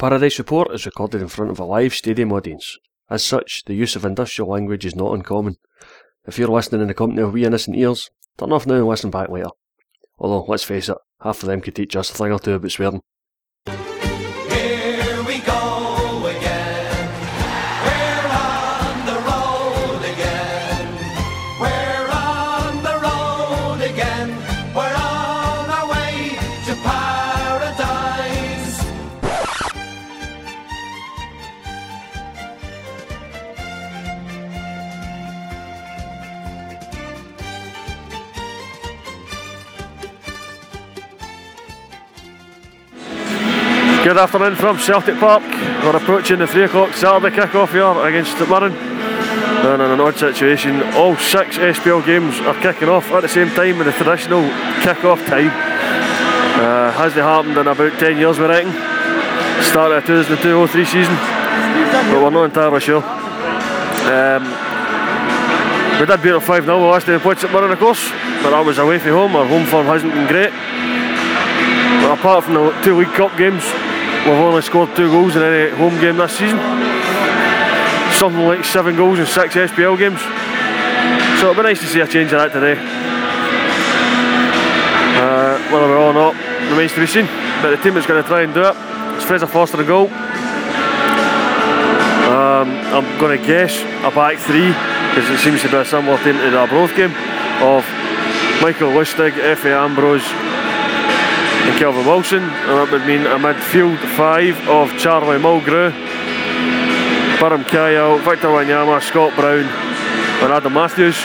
Paradise Report is recorded in front of a live stadium audience. As such, the use of industrial language is not uncommon. If you're listening in the company of wee innocent ears, turn off now and listen back later. Although, let's face it, half of them could teach us a thing or two about swearing. Good afternoon from Celtic Park. We're approaching the 3 o'clock Saturday kick-off here against St Mirren. And in an odd situation, all six SPL games are kicking off at the same time in the traditional kick-off time. Uh, hasn't happened in about 10 years, we reckon. Started of 2002-03 season, but we're not entirely sure. Um, we did beat them 5 0 last time played St Mirren, of course, but that was away from home. Our home form hasn't been great. But apart from the two League Cup games, we've only scored two goals in any home game this season. Something like seven goals in six SPL games. So it'd be nice to see a change of that today. Uh, whether we're all or not remains to be seen. But the team that's going to try and do it is Fraser Forster in goal. Um, I'm going to guess a back three because it seems to be a similar team to the Arbroath game of Michael Lustig, Efe Ambrose, Kelvin Wilson, and that would mean a midfield five of Charlie Mulgrew, Baram Kyle, Victor Wanyama, Scott Brown, and Adam Matthews,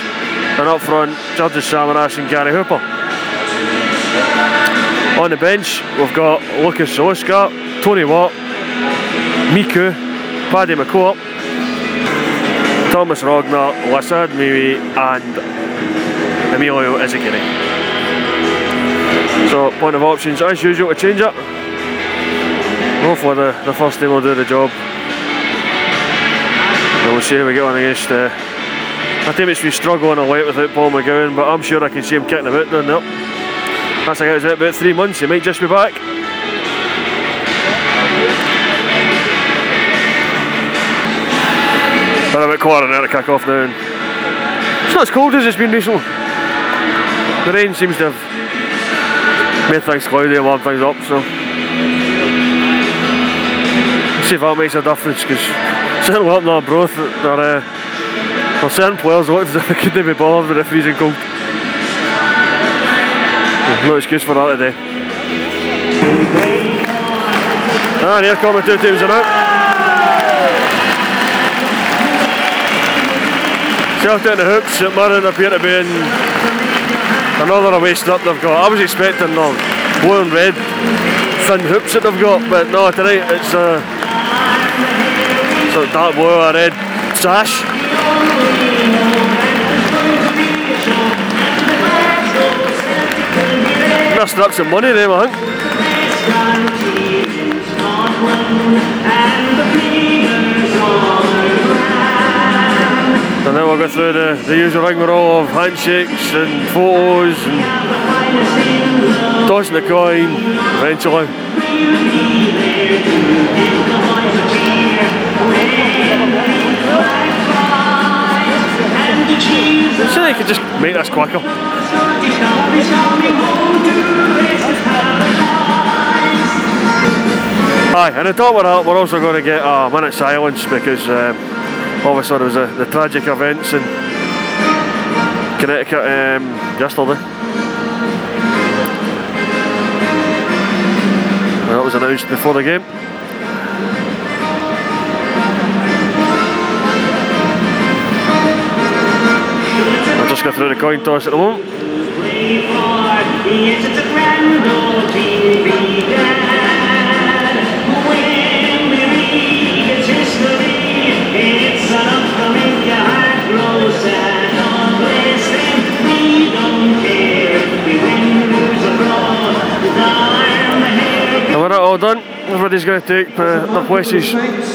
and up front, Judges Samaras and Gary Hooper. On the bench, we've got Lucas Zoliska, Tony Watt, Miku, Paddy McCourt, Thomas Rogner, Lassad Miwi, and Emilio Izagiri. So, point of options as usual to change it. Hopefully, the, the first team will do the job. And we'll see how we get on against uh, a team that's been struggling a lot without Paul McGowan, but I'm sure I can see him kicking about down there. That's like it's about three months, he might just be back. But about quarter now to kick off now. It's not as cold as it's been recently. The rain seems to have cloudy and warmed things up, so see if that makes a difference because certainly up in Arbroath there uh, certain players as if they be bothered with the freezing cold. No excuse for that today. And here come the two teams out. Celtic in the hoops, St Mirren appear to be in another away strip they've got. I was expecting the blue and red thin hoops that they've got, but no, tonight it's uh, a, it's a dark blue or red sash. Missed up some money there, I think. And then we'll go through the, the usual rigmarole of handshakes and photos and tossing the coin eventually. So they could just make this quicker. Aye, and on top of that, we're also going to get a minute silence because um, obviously there was a, the tragic events in Connecticut um, yesterday. And that was announced before the game. I'll just go through the coin toss at the moment. We're all done. Everybody's going to take uh, their places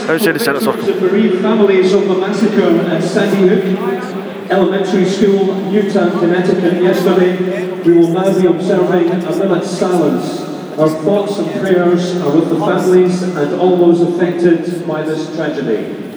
outside the centre circle. The bereaved families of the massacre at Sandy Hook Elementary School, Newtown, Connecticut yesterday. We will now be observing a minute's silence Our thoughts and prayers are with the families and all those affected by this tragedy.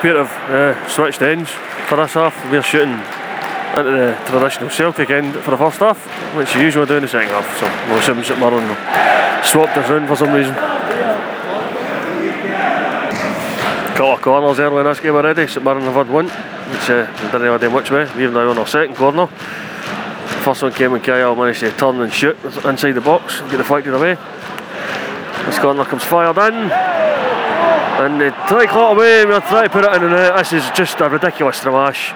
Appear to have uh, switched ends for this half. We're shooting into the traditional Celtic end for the first half, which you usually do in the second half. So we'll assume St Mirren swapped us round for some reason. Couple of corners early in this game already. St Mirren have had one, which uh, didn't really do much with. We're now on our second corner. First one came when Kayal managed to turn and shoot inside the box, get deflected away. This corner comes fired in. And they try to it away, we'll try to put it in and net. This is just a ridiculous thrash.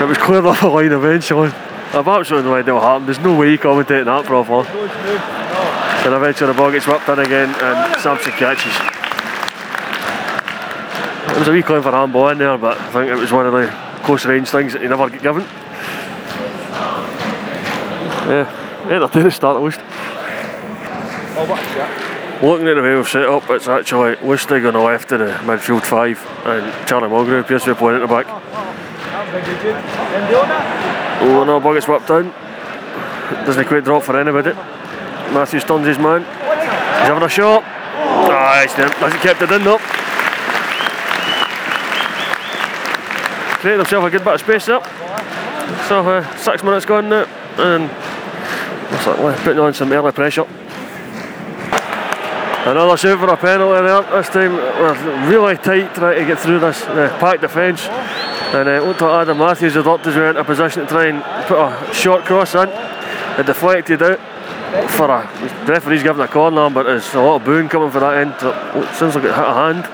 it was cleared off the line eventually. I've absolutely no idea what happened. There's no way you commentating that properly. And eventually the ball gets whipped in again and Samson catches. It was a wee for handball in there, but I think it was one of the close range things that you never get given. Yeah, entertaining start at least. Looking at the way we've set up, it's actually Lustig on the left of the midfield five and Charlie Mulgrew appears to be playing at the back. Oh no, ball gets whipped in. Doesn't quite drop for anybody. Matthew turns his man. He's having a shot. Ah, not- hasn't kept it in though. Created himself a good bit of space up. So uh, six minutes gone now, and that, uh, putting on some early pressure. Another shoot for a penalty there. This time we're really tight trying to get through this uh, packed defence. And uh, looked Adam Matthews had upped his way into position to try and put a short cross in. It deflected out for a the referee's giving a corner, but there's a lot of booing coming for that end. So it sounds like it hit a hand.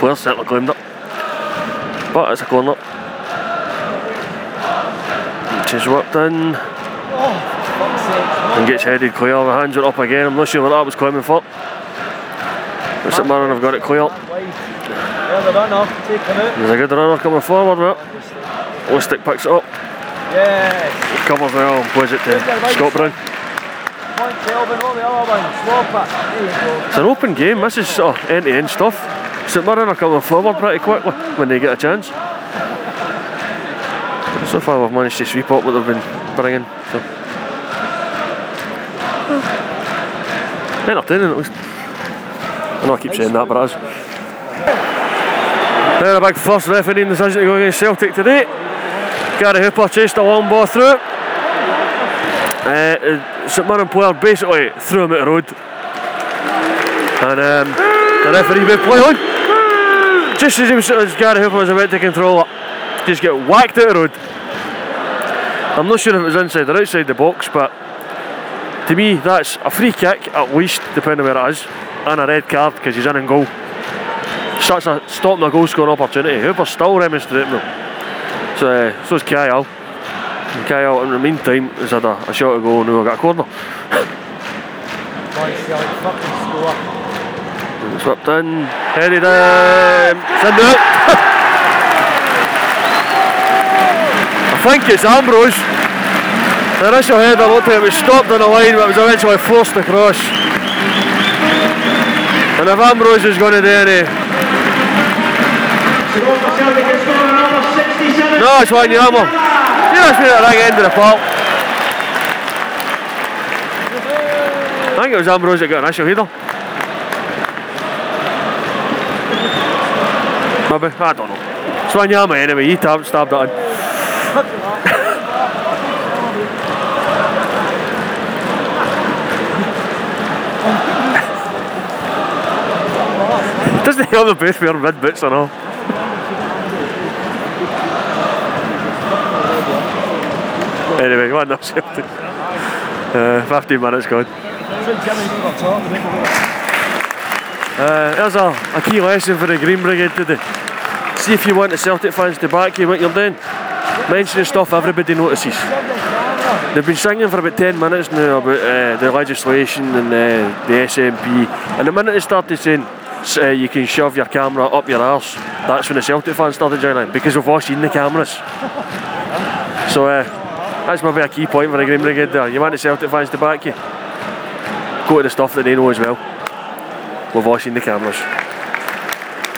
Player certainly claimed it. But it's a corner. Which is whipped in. And gets headed clear. The hands are up again. I'm not sure what that was coming for. What's But St Mirren have got it clear. Yeah, the runner, take him out. There's a good runner coming forward it. Lustig picks it up, Yes. covers well, and plays it to Scott Brown. Come on, Kelvin, all the other one. Swap it. There. It's an open game. This is sort of end-to-end stuff. St Mirren are coming forward pretty quickly when they get a chance. So far, we've managed to sweep up what they've been bringing. So. Entertaining at least. I know I keep saying that, but it is. Then a big first refereeing decision to go against Celtic today. Gary Hooper chased a long ball through. Uh, St Mirren player basically threw him at the road. And um, the referee would play on. Just as, he was, as Gary Hooper was about to control it, just get whacked out of the road. I'm not sure if it was inside or outside the box, but to me that's a free kick at least, depending where it is, and a red card because he's in and goal. Such a stopping a goal scoring opportunity. Hooper's still remonstrating though. So uh, so's Kayal. And Kayal in the meantime has had a, a shot to go and now got a corner. Come on, Celtic, fucking score. Swept in, headed in, send it. I think it's Ambrose. The initial header looked like it was stopped on the line but was eventually forced across. And if Ambrose is going to do any... No, it's Wanyama. You know, it's been at the right end of the park. I think it was Ambrose that got an initial header. Maybe, I don't know. It's Wanyama anyway, he stabbed it in. Doesn't the other both wear red boots and all? anyway, one up Celtic. Uh, 15 minutes gone. Uh, there's a, a key lesson for the Green Brigade today. See if you want the Celtic fans to back you what you're doing. Mentioning stuff everybody notices. They've been singing for about 10 minutes now about uh, the legislation and uh, the SNP. And the minute they started saying uh, you can shove your camera up your arse, that's when the Celtic fans started joining in because we've all seen the cameras. So uh, that's maybe a key point for the Green Brigade there. You want the Celtic fans to back you? Go to the stuff that they know as well. We've all seen the cameras.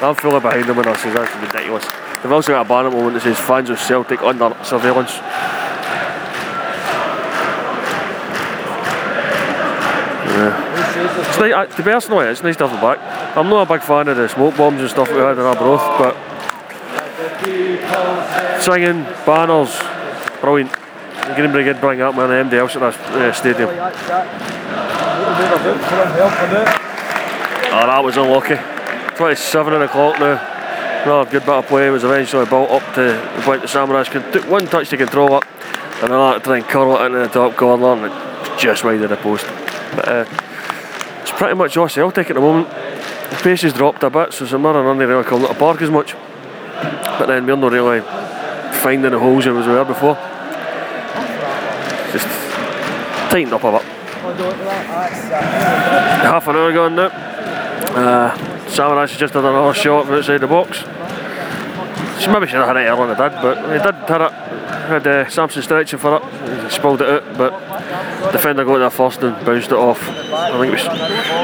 I'm fully behind them on this, that's ridiculous. They've also got a banner moment that says fans of Celtic under surveillance. It's nice, uh, to be honest, it's nice to have them back. I'm not a big fan of the smoke bombs and stuff we had in Arbroath, but singing, banners, brilliant. The Green Brigade bring up man MD else at that uh, stadium. Oh, that was unlucky. 27 o'clock now. Another good bit of play was eventually built up to the point that Samaras took one touch to control it and then had to try and curl it into the top corner and it's just wide of the post. But uh, it's pretty much all Celtic at the moment. The pace has dropped a bit, so St Mirren aren't really coming to park as much. But then we're not really finding the holes that was there before. Just tightened up a bit. Half an hour gone now. Uh, Samaras just had another shot from outside the box. She maybe should have had it earlier than did, but he did hit it. Had uh, Samson stretching for it. He spilled it out, but defender got there first and bounced it off. I think it was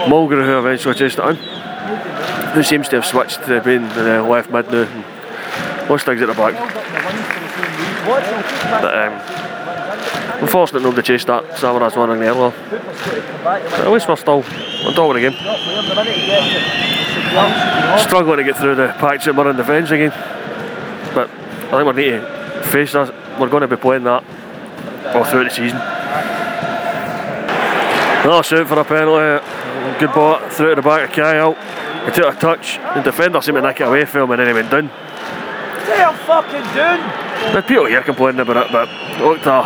Mulgrew who eventually chased it in. Who seems to have switched to being the left mid now. and Lost things at the back. But um, unfortunate nobody chased that Samaras one in the earlier. But at least we're still on top of the game. Struggling to get through the patch that we're in defence again. But I think we need to face that. We're going to be playing that all throughout the season. Another shout for a penalty. Good ball through to the back of Kayal. He took a touch. The defender seemed to nick it away from him and then he went down. Damn fucking doing. There's people here complaining about it, but it looked a,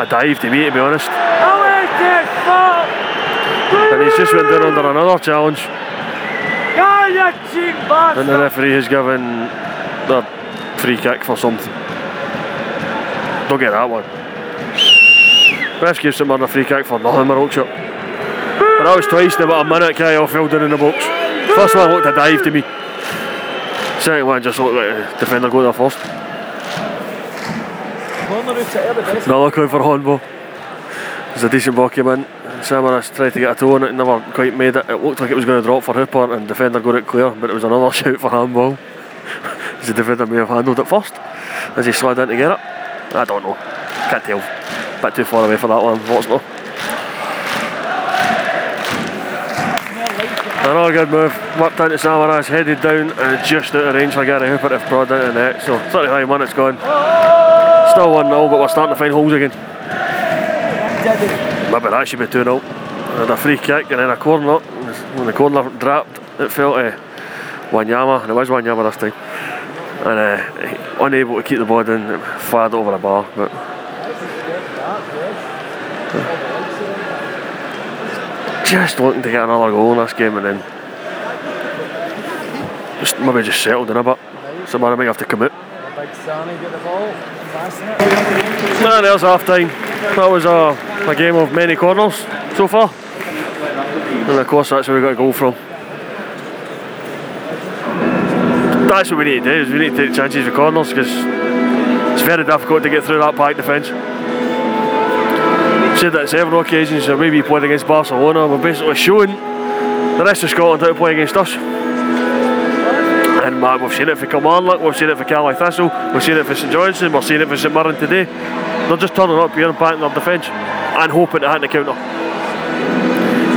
a dive to me, to be honest. How is this fuck? And he's just went down under another challenge. God, you cheap And the referee has given the free kick for something. Don't get that one. Ref gives him a free kick for nothing, Marokshire. But that was twice in about a minute Kayal down in the box. First one looked a dive to me. Second one just looked like the defender got there first. Out best. Another call for handball. There's a decent ball came in. Samaras tried to get a toe on it never quite made it. It looked like it was going to drop for Hooper and defender got it clear, but it was another shout for handball. The defender may have handled it first as he slid in to get it. I don't know. Can't tell. Bit too far away for that one, unfortunately. Another good move. Worked into Samaras, headed down and just out of range for Gary Hooper to prod into the net. So 35 minutes gone. Still 1 0, but we're starting to find holes again. Maybe that should be 2 0. And a free kick and then a corner. When the corner dropped, it fell to Wanyama, and it was Wanyama this time. And uh, unable to keep the ball it fired over the bar. But just looking to get another goal in this game and then just maybe just settled in a bit. Somebody might have to come out. Nah, there's half time. That was a, a game of many corners so far. And of course that's where we got a goal from. That's what we need to do, is we need to take chances with corners because it's very difficult to get through that packed defence. Said that several occasions that maybe played against Barcelona, we're basically showing the rest of Scotland how to play against us. And man, we've seen it for Kilmarnock, we've seen it for Carlisle Thistle, we've seen it for St Johnstone, we're seeing it for St Mirren today. They're just turning up here and packing their defence and hoping to hit the counter.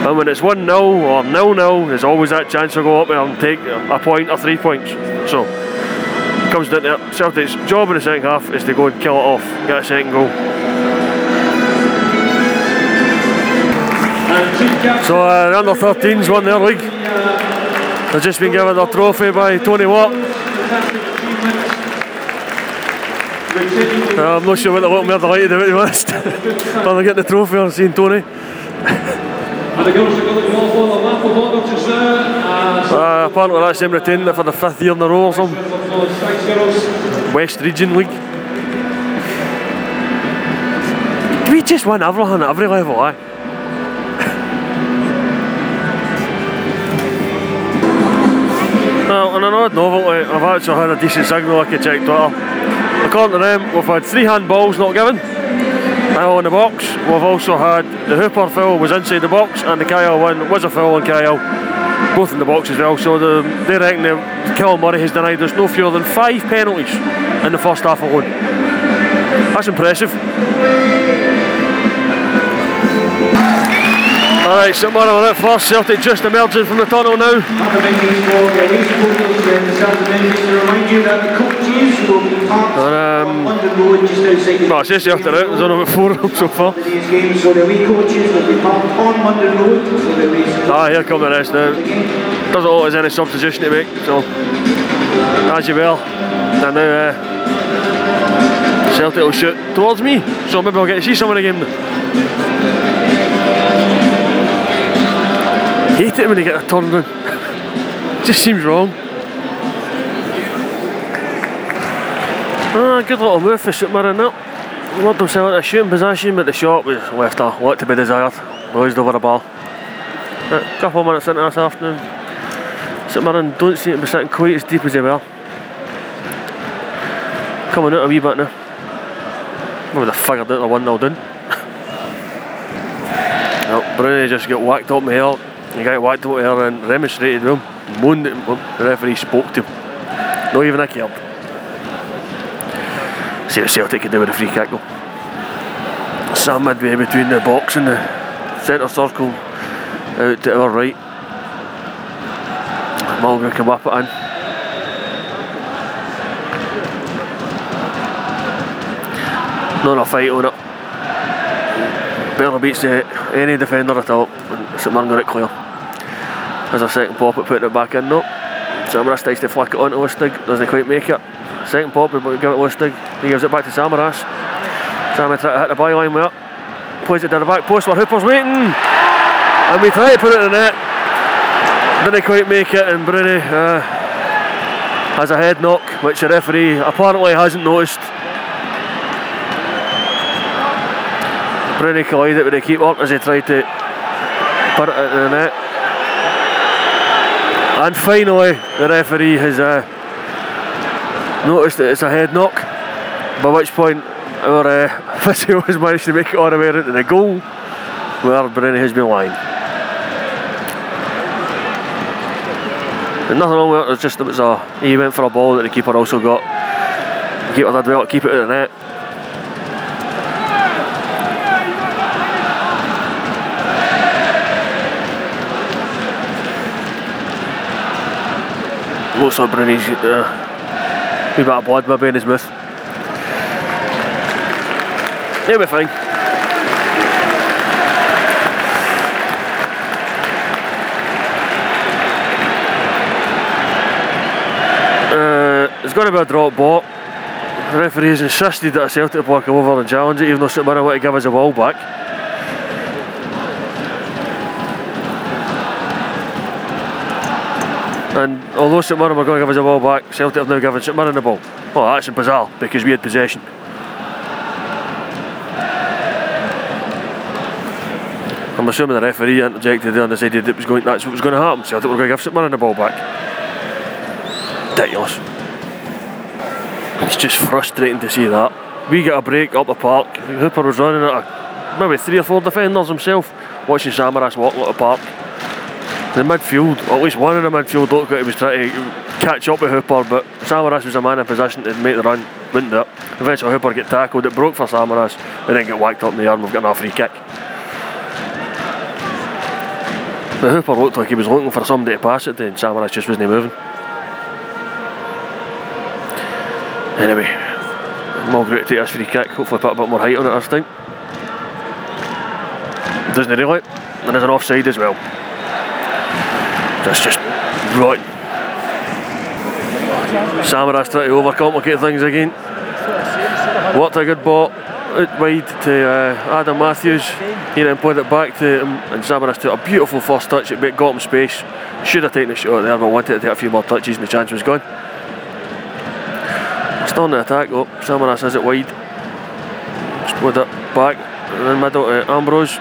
And when it's 1 0 or 0 0, there's always that chance to go up and take a point or three points. So, comes down to it. Celtic's job in the second half is to go and kill it off, get a second goal. So, uh, the under 13s won their league. They've just been given their trophy by Tony Watt. Uh, I'm not sure what they look more delighted about, to be honest. Whether getting the trophy or seeing Tony. Uh, apparently that's them retaining it for the fifth year in a row or something. West Region League. We just win everything at every level, eh? On an odd eh? novelty, eh, I've actually had a decent signal I could check Twitter. According to them, we've had three handballs not given. Now in the box, we've also had the Hooper foul was inside the box and the Kayal one was a foul on Kayal. Both in the box as well, so the, they reckon that Calum Murray has denied us no fewer than five penalties in the first half alone. That's impressive. Alright, St Mirren are at first, Celtic just emerging from the tunnel now. Other venues for the race photos and the South Amendments to remind you that the coaches will be parked Um, on the road just outside the Well, it's just after it, there's only about four of them so far. today's game, so the away coaches will be parked on London Road for the race. Ah, here come the rest now. Doesn't look like there's any substitution to make, so as you will. And now uh, Celtic will shoot towards me, so maybe I'll get to see some of Hate it when they get a turn down. Just seems wrong. Ah, good little move for Mirren that. Led themselves into a shooting position, but the shot was left a lot to be desired. Blazed over the bar. A couple of minutes into this afternoon, Mirren don't seem to be sitting quite as deep as they were. Coming out a wee bit now. Maybe they figured out the 1 0 down. Well, Bruni just got whacked up in the. He got whacked up the hair and remonstrated with him. Moaned at him. The referee spoke to him. Not even a cared. See what Celtic can do with a free kick though. Sam midway between the box and the centre circle out to our right. Mulgrew can whip it in. Not a fight on it. Barely beats the, any defender at all. St Mirren got it clear. As a second pop, it putting it back in. No. Samaras tries to flick it onto Lustig, doesn't quite make it. Second pop, but give it Lustig. He gives it back to Samaras. Sammy try to hit the byline with it. Plays it down the back post where Hooper's waiting. And we try to put it in the net. Didn't quite make it, and Bruni uh, has a head knock, which the referee apparently hasn't noticed. Bruni collided with the keeper as he tried to put it in the net. And finally, the referee has uh, noticed that it's a head knock, by which point our uh, physio has managed to make it all the way into the goal. where Brenny has been lying. And nothing wrong with it, it's just it was a he went for a ball that the keeper also got. The keeper did well to keep it of the net. Looks like Brunny's uh, wee bit of blood maybe in his mouth. He'll be fine. Uh, there's going to be a drop ball. The referee has insisted that a Celtic player come over and challenge it, even though St Mirren want to give us a ball back. And although St Mirren were going to give us a ball back, Celtic have now given St Mirren the ball. Well, that's bizarre because we had possession. I'm assuming the referee interjected there and decided it was going, that's what was going to happen. Celtic were going to give St Mirren the ball back. Ridiculous. It's just frustrating to see that. We get a break up the park. Hooper was running at a, maybe three or four defenders himself, watching Samaras walk up the park. The midfield, at least one in the midfield, looked like he was trying to catch up with Hooper, but Samaras was a man in position to make the run, wouldn't it. Eventually Hooper get tackled, it broke for Samaras, and then get whacked up in the arm, we've got a free kick. But Hooper looked like he was looking for somebody to pass it to, and Samaras just wasn't moving. Anyway, Mulgrew to take this free kick, hopefully put a bit more height on it this time. Doesn't he really? And there's an offside as well. That's just rotten. Samaras trying to overcomplicate things again. What a good ball out wide to uh, Adam Matthews. He then played it back to him, and Samaras took a beautiful first touch. It got him space. Should have taken the shot there, but wanted to take a few more touches, and the chance was gone. Still on the attack, oh, Samaras has it wide. Split it back, and then middle to Ambrose.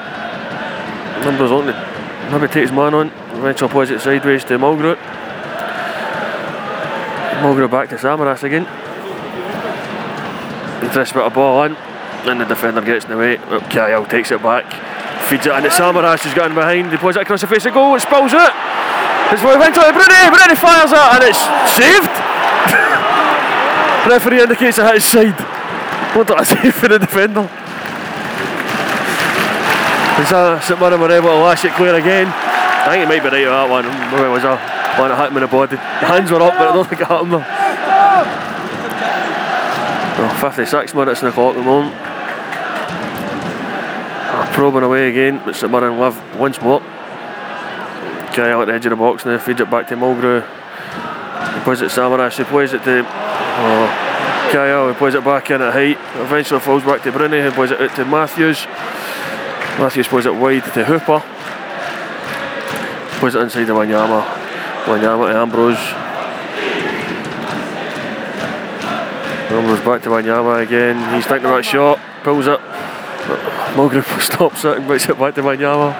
Ambrose to maybe takes man on. Eventually plays it sideways to Mulgrew. Mulgrew back to Samaras again. Interest bit of ball in, and the defender gets in the way. Well, Kayal takes it back, feeds it, and it's Samaras who's got in behind. He plays it across the face of goal, it spills it. It's eventually Brady, Brady fires it, and it's saved. Referee indicates a hit his side. What a save for the defender. Is uh, St Mirren were able to lash it clear again. I think he might be right that one. Maybe it was a one that hit him in the body. The hands were up, but I don't think it hit him though. Oh, 56 minutes in the clock at the moment. Oh, probing away again, but St Mirren live once more. Kayal at the edge of the box now, feeds it back to Mulgrew. He plays it Samaras, he plays it to oh, Kayal, he plays it back in at height. Eventually falls back to Bruni, who plays it out to Matthews. Matthews plays it wide to Hooper. Plays it inside to Wanyama. Wanyama to Ambrose. Ambrose back to Wanyama again. He's thinking about shot, pulls it. Mulgrew stops it and puts it back to Wanyama.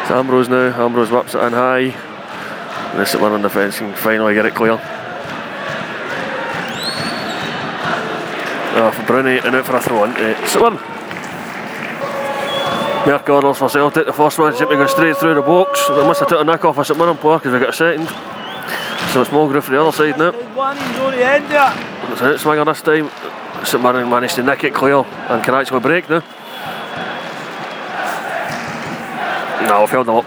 It's Ambrose now. Ambrose whips it in high. And this one on defence can finally get it clear. Oh, for Bruni and out for a throw in. Uh, St Mere corners for Celtic. The first one seemed to go straight through the box. They must have took a nick off a St Mirren player because they got a second. So it's Mulgrew for the other side now. It's an outswinger this time. St Mirren managed to nick it clear and can actually break now. No, I've held them up.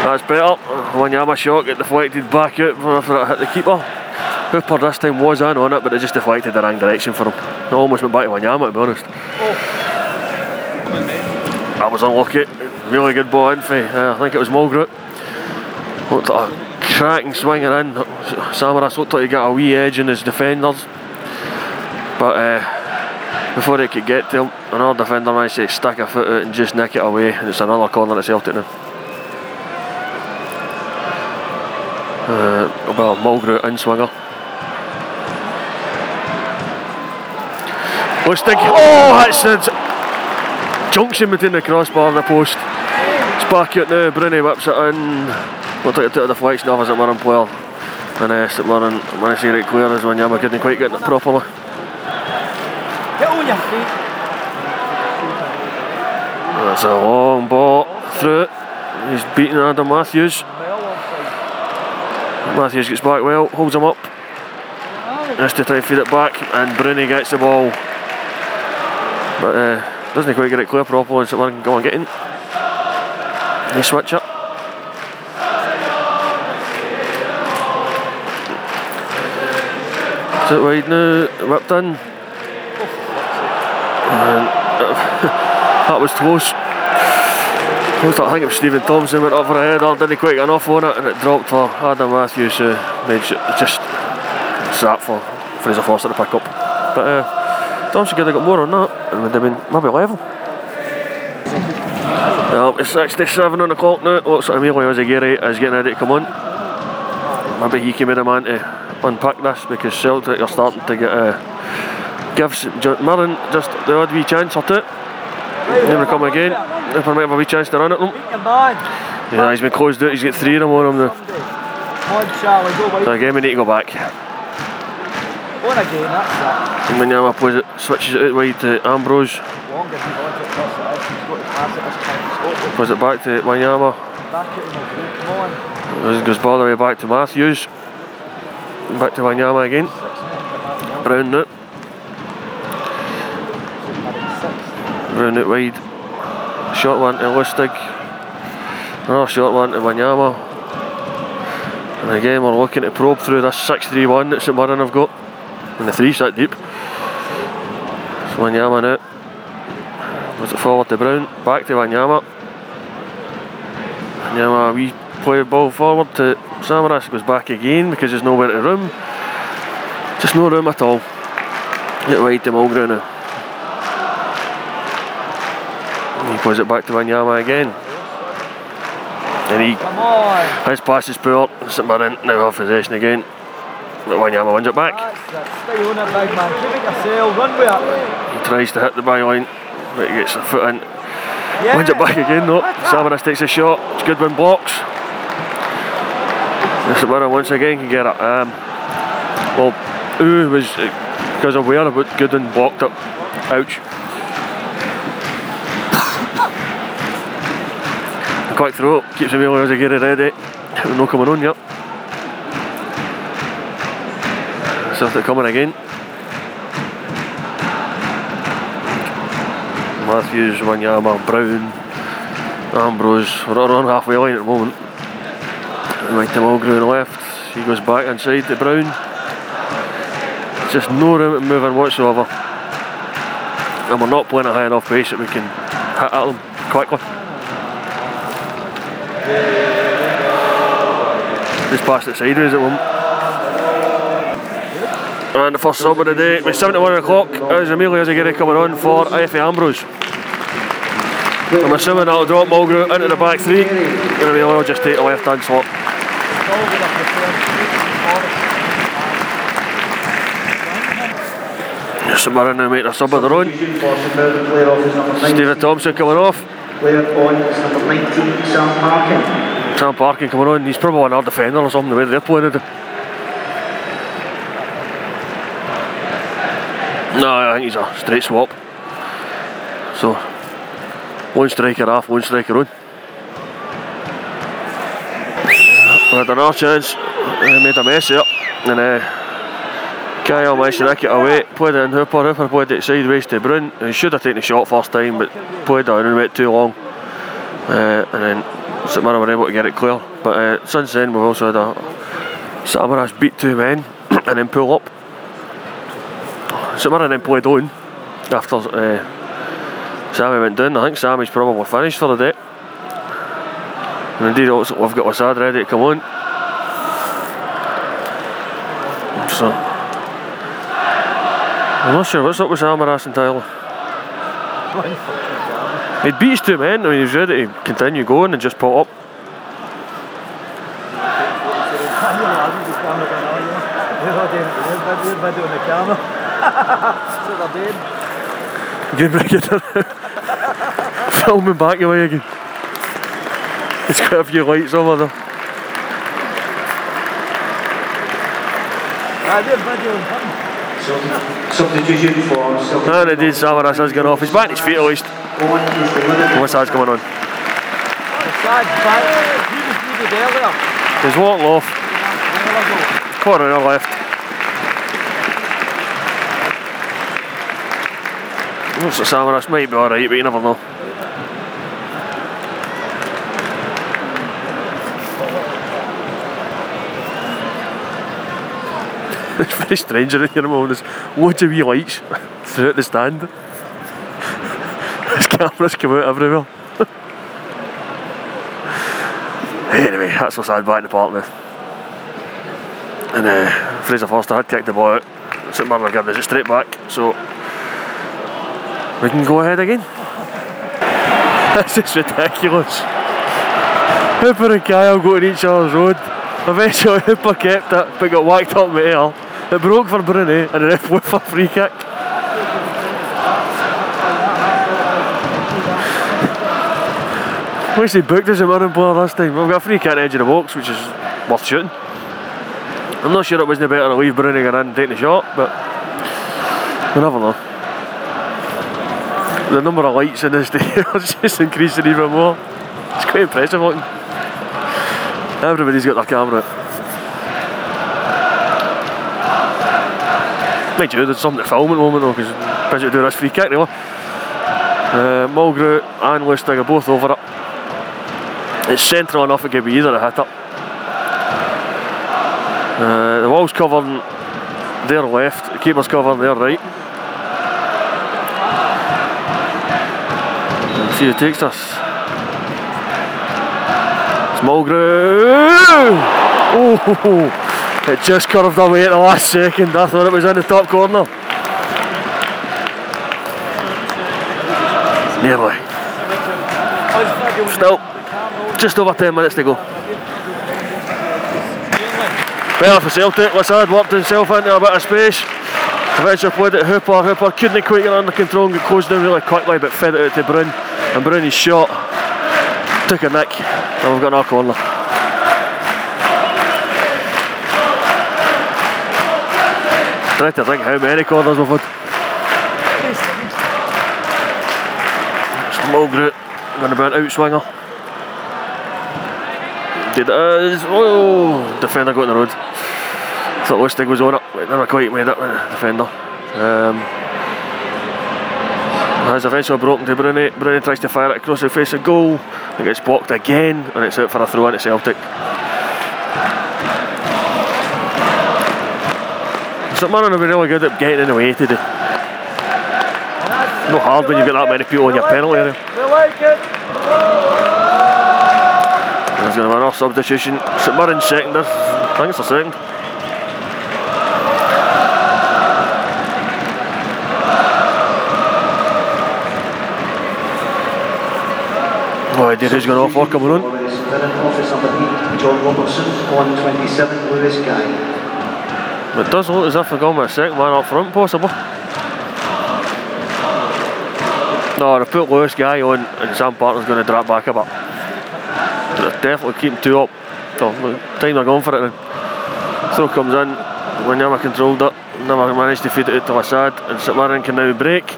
That's better. Wanyama shot get deflected back out after it hit the keeper. Hooper this time was in on it, but it just deflected the wrong direction for him. It almost went back to Wanyama to be honest. That was unlucky. Really good ball in for, uh, I think it was Mulgrew. Looked like a cracking swinger in. Samaras looked like he got a wee edge in his defenders. But uh, before he could get to him, another defender managed to stick a foot out and just nick it away. And it's another corner at Celtic now. Uh, well, Mulgrew in swinger. Like, oh, that's junction between the crossbar and the post. It's back out now, Bruni whips it in. Looks like it took a deflection off a St Mirren player. And uh, St Mirren managed to get it clear as Wanyama couldn't quite get it properly. Get on your feet. That's a long ball through it. He's beating Adam Matthews. Matthews gets back well, holds him up. Has to try and feed it back, and Bruni gets the ball. But uh, doesn't quite get it clear properly, and someone can go and get in. They switch up. Is it wide now? Whipped in. And, uh, that was close. Close I think it was Stephen Thompson went for a header, didn't quite get enough on it, and it dropped for Adam Matthews, who made ju- just sat for Fraser Forster to pick up. But uh, Thompson could have got more on that, and would have been maybe level. Well, it's 67 on the clock now. Looks like Emilio Izaguirre is getting ready to come on. Maybe he can be the man to unpack this because Celtic are starting to get uh, gives J- Mirren just the odd wee chance or two. Never come again. If I might have a wee chance to run at them. Yeah, he's been closed out. He's got three of them on him now. Come on, go. So again, we need to go back. On again, that's And Wanyama plays it, switches it out wide to Ambrose. it. He wants it, that's it. He's got to pass it this time. Stop it. Plays it back to Wanyama. Back it in the Come on. Goes all the way back to Matthews. Back to Wanyama again. Brown now. Brown out wide. Short one to Lustig. Another short one to Wanyama. And again we're looking to probe through this 6-3-1 that St Mirren have got. And the three sit deep. So Wanyama now. Puts it forward to Brown. Back to Wanyama. Wanyama we play the ball forward to Samaras. Goes back again because there's nowhere to room. Just no room at all. Get wide to Mulgrew now. He plays it back to Wanyama again. And he his pass is poor. St Mirren now have possession again. But Wanyama wins it back. That's it. Stay on it, big man. Give it yourself. Run with it. He tries to hit the byline, but he gets a foot in. Yeah. Wins it back again though. Samaras takes a shot. It's Goodwin blocks. St Mirren once again can get it. Um, well, Ooh was because aware about Goodwin blocked up. Ouch. A quick throw keeps Emilio Izaguirre ready. No coming on yet. Celtic coming again. Matthews, Wanyama, Brown, Ambrose. We're on halfway line at the moment. Right to Mulgrew left. He goes back inside to Brown. Just no room to move in whatsoever. And we're not playing at high enough pace that we can hit at them quickly. Just passed it sideways at one. And the first sub of the day, with 71 o'clock, is Emilio Zagiri coming on for Effie Ambrose. I'm assuming that'll drop Mulgrew into the back three, and Emilio will just take the left hand slot. Mirren now make a sub of their own. Player off is number 19. Stephen Thompson coming off. Player on is number 19, Sam Parkin. Sam Parkin coming on. He's probably another defender or something the way they're playing it. No, I think he's a straight swap. So, one striker off, one striker on. We had another chance, uh, made a mess up, and uh, Kayal it away. Played it in Hooper, Hooper played it sideways to Brun. He should have taken the shot first time, but played it and went too long. Uh, and then St Mirren were able to get it clear. But uh, since then, we've also had a Samaras beat two men and then pull up. Mirren then played on after uh, Sammy went down. I think Sammy's probably finished for the day. And indeed, also, we've got Assad ready to come on. So, I'm not sure what's up with Samaras and Tyler. He'd beat his two men, I mean, he was ready to continue going and just pull up. We're video on the camera. That's what they're doing. Again, bring it down. Filming back away again. There's quite a few lights over there. They're videoing him. Substitution for Celtic. And indeed, Samaras has gone off. He's back on his feet at least. on is. What's that's going on? Besides, back. He was needed earlier. He's walking off. Quarter hour left. Looks like Samaras might be alright, but you never know. it's very strange in here, man. There's loads of wee lights throughout the stand. There's cameras come out everywhere. anyway, that's what's had back in the park now. And uh, Fraser Forster had kicked the ball out. St Mirren given us it straight back, so we can go ahead again. this is ridiculous. Hooper and Kayal go to each other's road. Eventually Hooper kept it but got whacked up with air. It broke for Bruni and the ref went for free kick. Least he booked us a Mirren player last time. We've got a free kick at the edge of the box which is worth shooting. I'm not sure it wasn't better to leave Bruni in and take the shot, but we never know. The number of lights in this day is just increasing even more. It's quite impressive looking. Everybody's got their camera out. Mind you, there's something to film at the moment though, because busy to do this free kick now. Uh, Mulgrew and Lustig are both over it. It's central enough it could be either a hit up. Uh, the wall's covering their left, the keeper's covering their right. See who takes us. Mulgrew! Oh, it just curved away at the last second. I thought it was in the top corner. Nearly. Still, just over 10 minutes to go. Better for Celtic, Lassad worked himself into a bit of space. Eventually played it Hooper, Hooper couldn't quite get under control and got closed down really quickly but fed it out to Brun. And Brunny's shot took a nick and we've got our corner. Trying to think how many corners we've had. Small group, going an outswinger. Did is, oh, defender got in the road. Thought Lustig was on it, but never quite made it with the defender. Um, has eventually broken to Bruni. Bruni tries to fire it across the face of goal. It gets blocked again, and it's out for a throw into Celtic. St have been really good at getting in the way today. No hard when you've got that many people in your penalty area. We like it. There's going to be another substitution. St Mirren second. I think it's the second. Oh, idea who's going off office number 8, John Robertson, on 27, Lewis Guy. It does look as if they're going a second man up front, possible. No, they put Lewis Guy on and Sam Parkin's going to drop back a bit. They're definitely keeping two up. So, time they're going for it now. Throw comes in, Wanyama controlled it, never managed to feed it out to Lassad, and St Mirren can now break.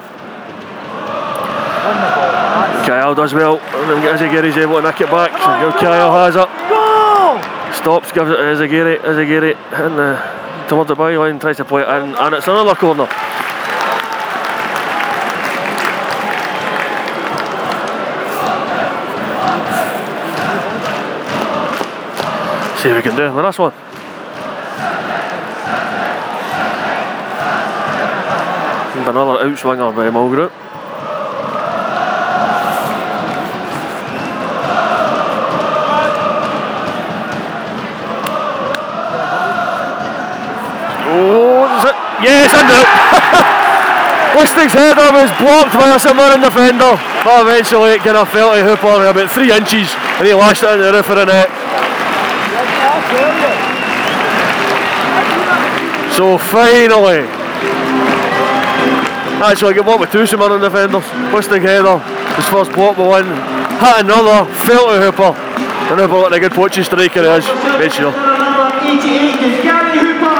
Kayal does well, and then Izaguirre's able to nick it back. Now Kayal has it. Stops, gives it to Izaguirre, Izaguirre hitting the, towards the byline, tries to play it in, and it's another corner. See what we can do with this one. And another outswinger by Mulgrew. Yes, and out. Lustig's header was blocked by a St Mirren defender. But eventually it kind of fell to Hooper about three inches and he lashed it into the roof of the net. So finally, actually I get one with two St Mirren defenders. Lustig header, his first block will win. Hit another, fell to Hooper. And Hooper looking a good poaching striker he is. Made sure. Number 88 is Gary Hooper.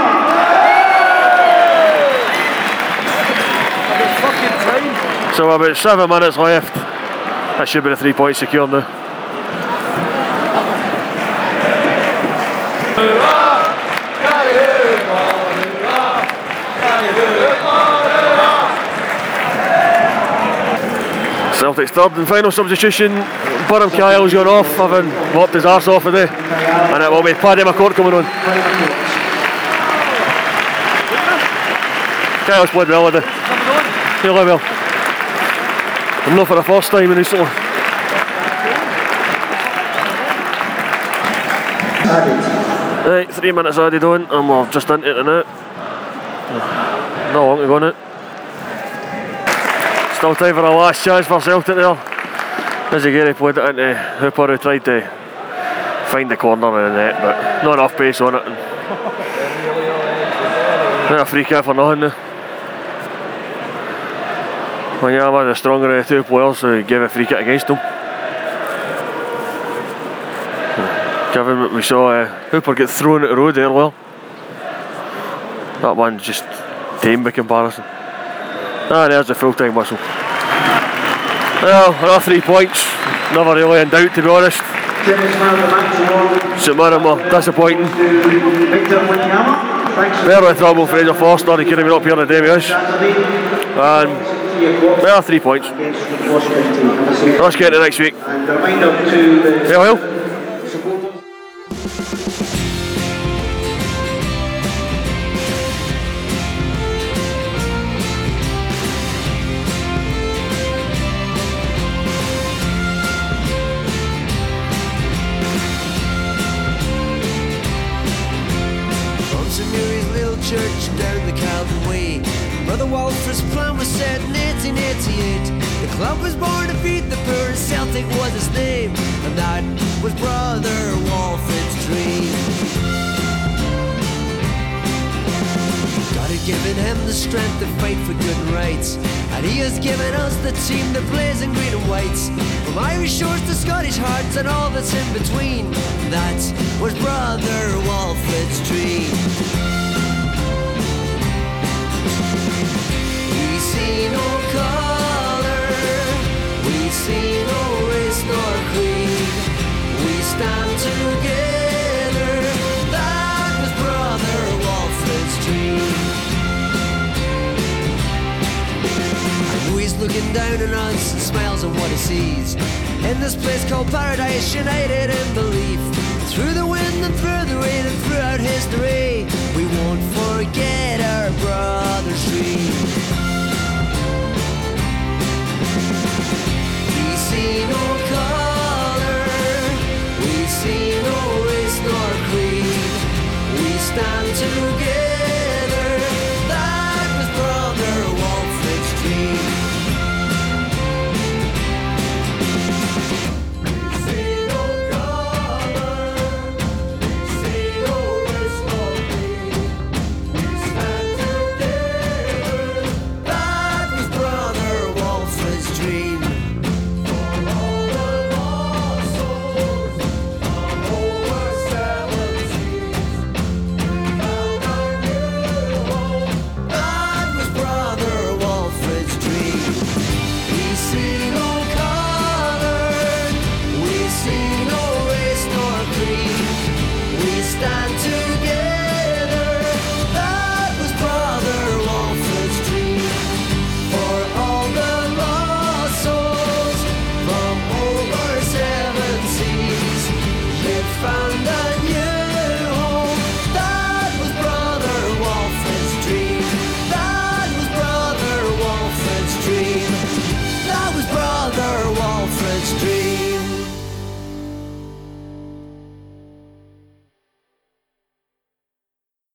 Fucking time. So about seven minutes left. That should be the three points secure now. Celtic's third and final substitution. Beram Kayal's gone off, having mopped his arse off today. And it will be Paddy McCourt coming on. Kayal's played well today. Really well. And not for the first time in recently. Right, three minutes added on, and we're just into it now. Not long to go now. Still time for a last chance for Celtic there. As Gary played it into Hooper who tried to find the corner of the net, but not enough pace on it. And a free kick for nothing now. One of the stronger of the two players who gave a free kick against them. Given what we saw uh, Hooper get thrown at the road earlier. That one's just tame by comparison. Ah, there's the full time whistle. Well, another three points. Never really in doubt to be honest. St Mirren disappointing. Wanyama. In trouble for Angel Foster, he could have been up here on the day with us. And well, three points. against the Washington team. Have a seat. Let's get to next week. And a reminder to the Yeah, well. Walfrid's plan was set in 1888. The club was born to beat the poor, Celtic was his name. And that was Brother Walfrid's dream. God had given him the strength to fight for good and rights. And he has given us the team that plays in green and whites. From Irish shores to Scottish hearts and all that's in between. That was Brother Walfrid's dream. See no color, we see no race nor creed. We stand together. That was Brother Walfrid's dream. I know looking down on us and smiles on what he sees. In this place called paradise, united in belief. Through the wind and through the rain and throughout history, we won't forget our brother's dream. We stand together.